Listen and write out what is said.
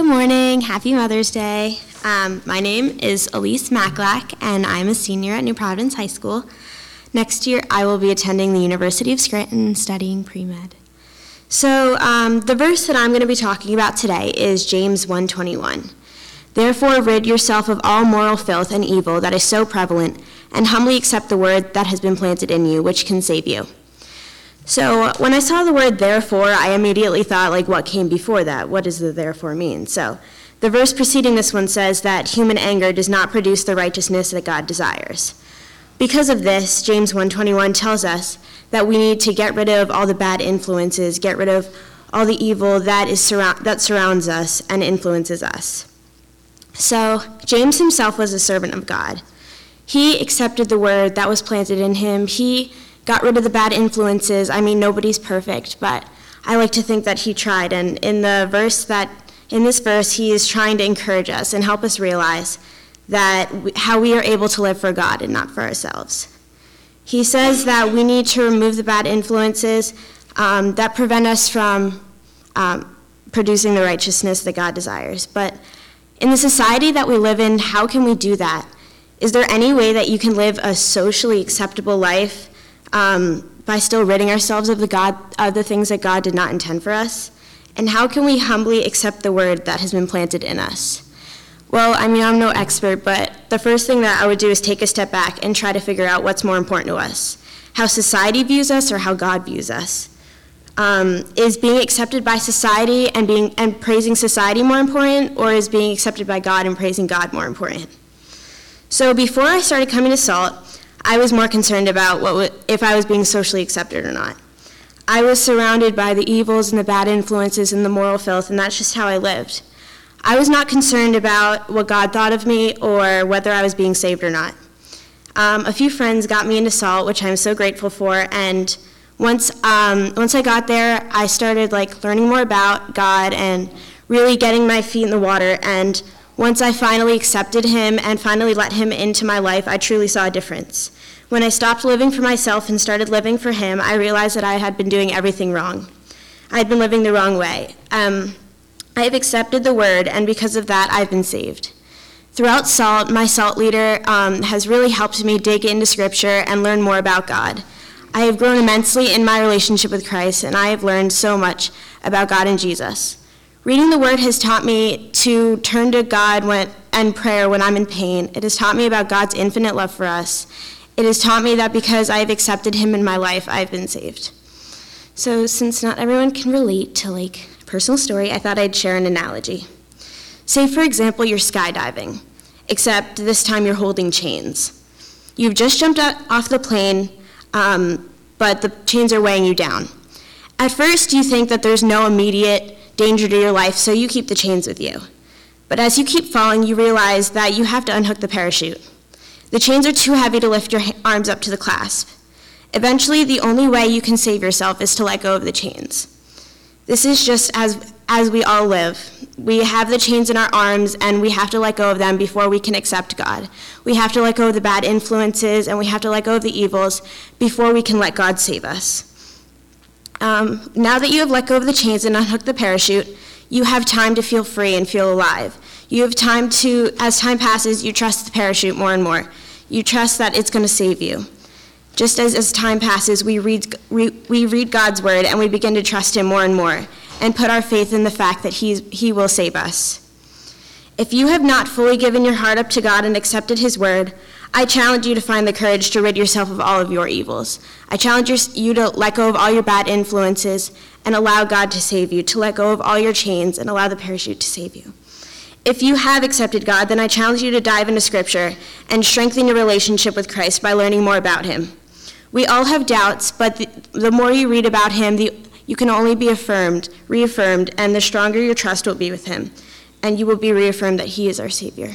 Good morning. Happy Mother's Day. Um, my name is Elise Maclack, and I'm a senior at New Providence High School. Next year, I will be attending the University of Scranton studying pre med. So, um, the verse that I'm going to be talking about today is James 1:21. Therefore, rid yourself of all moral filth and evil that is so prevalent, and humbly accept the word that has been planted in you, which can save you. So uh, when I saw the word therefore, I immediately thought, like, what came before that? What does the therefore mean? So the verse preceding this one says that human anger does not produce the righteousness that God desires. Because of this, James 1:21 tells us that we need to get rid of all the bad influences, get rid of all the evil that is that surrounds us and influences us. So, James himself was a servant of God. He accepted the word that was planted in him. He got rid of the bad influences. I mean, nobody's perfect, but I like to think that he tried. And in the verse that, in this verse, he is trying to encourage us and help us realize that we, how we are able to live for God and not for ourselves. He says that we need to remove the bad influences um, that prevent us from um, producing the righteousness that God desires. But in the society that we live in, how can we do that? Is there any way that you can live a socially acceptable life um, by still ridding ourselves of the God of the things that God did not intend for us? And how can we humbly accept the word that has been planted in us? Well, I mean, I'm no expert, but the first thing that I would do is take a step back and try to figure out what's more important to us how society views us or how God views us. Um, is being accepted by society and being and praising society more important, or is being accepted by God and praising God more important? So before I started coming to Salt, I was more concerned about what if I was being socially accepted or not. I was surrounded by the evils and the bad influences and the moral filth, and that's just how I lived. I was not concerned about what God thought of me or whether I was being saved or not. Um, a few friends got me into Salt, which I'm so grateful for, and once um, once I got there, I started like learning more about God and really getting my feet in the water. And once I finally accepted Him and finally let Him into my life, I truly saw a difference. When I stopped living for myself and started living for Him, I realized that I had been doing everything wrong. I had been living the wrong way. Um, I have accepted the word, and because of that, I've been saved. Throughout SALT, my SALT leader um, has really helped me dig into Scripture and learn more about God. I have grown immensely in my relationship with Christ, and I have learned so much about God and Jesus. Reading the Word has taught me to turn to God when, and prayer when I'm in pain. It has taught me about God's infinite love for us. It has taught me that because I have accepted Him in my life, I've been saved. So, since not everyone can relate to like a personal story, I thought I'd share an analogy. Say, for example, you're skydiving, except this time you're holding chains. You've just jumped out, off the plane, um, but the chains are weighing you down. At first, you think that there's no immediate danger to your life, so you keep the chains with you. But as you keep falling, you realize that you have to unhook the parachute. The chains are too heavy to lift your arms up to the clasp. Eventually, the only way you can save yourself is to let go of the chains. This is just as, as we all live. We have the chains in our arms, and we have to let go of them before we can accept God. We have to let go of the bad influences, and we have to let go of the evils before we can let God save us. Um, now that you have let go of the chains and unhooked the parachute, you have time to feel free and feel alive. You have time to, as time passes, you trust the parachute more and more. You trust that it's going to save you. Just as as time passes, we read, we, we read God's word and we begin to trust Him more and more and put our faith in the fact that he's, He will save us. If you have not fully given your heart up to God and accepted His word, I challenge you to find the courage to rid yourself of all of your evils. I challenge you to let go of all your bad influences and allow God to save you, to let go of all your chains and allow the parachute to save you. If you have accepted God, then I challenge you to dive into Scripture and strengthen your relationship with Christ by learning more about Him. We all have doubts, but the, the more you read about Him, the, you can only be affirmed, reaffirmed, and the stronger your trust will be with Him, and you will be reaffirmed that He is our Savior.